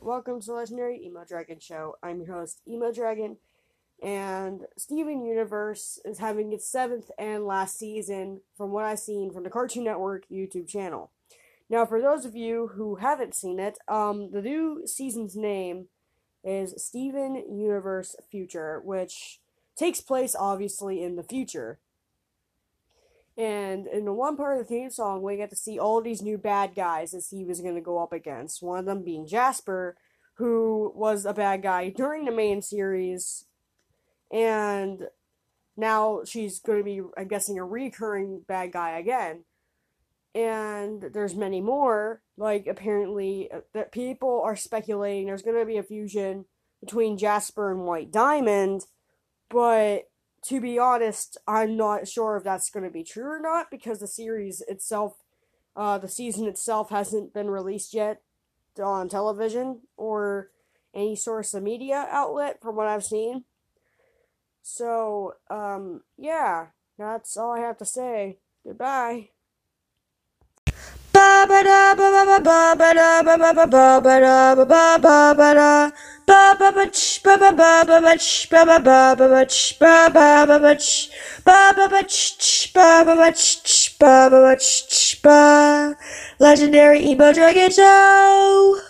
welcome to the Legendary Emo Dragon Show. I'm your host, Emo Dragon, and Steven Universe is having its seventh and last season, from what I've seen from the Cartoon Network YouTube channel. Now, for those of you who haven't seen it, um, the new season's name is Steven Universe Future, which takes place obviously in the future. And in the one part of the theme song, we get to see all these new bad guys as he was going to go up against. One of them being Jasper, who was a bad guy during the main series, and now she's going to be, I'm guessing, a recurring bad guy again. And there's many more. Like apparently, uh, that people are speculating there's going to be a fusion between Jasper and White Diamond, but to be honest, I'm not sure if that's going to be true or not because the series itself, uh, the season itself hasn't been released yet on television or any source of media outlet from what I've seen. So, um, yeah, that's all I have to say. Goodbye. Ba ba da ba ba ba ba ba da ba ba ba ba ba da ba ba ba da ba ba ba ch ba ba ba ba ba ch ba ba ba ba ba ch ba ba ba ba ch ba ba ba ch ch ba ba ba ch ch ba ba ba ch ch ba Legendary Emo Dragon Show.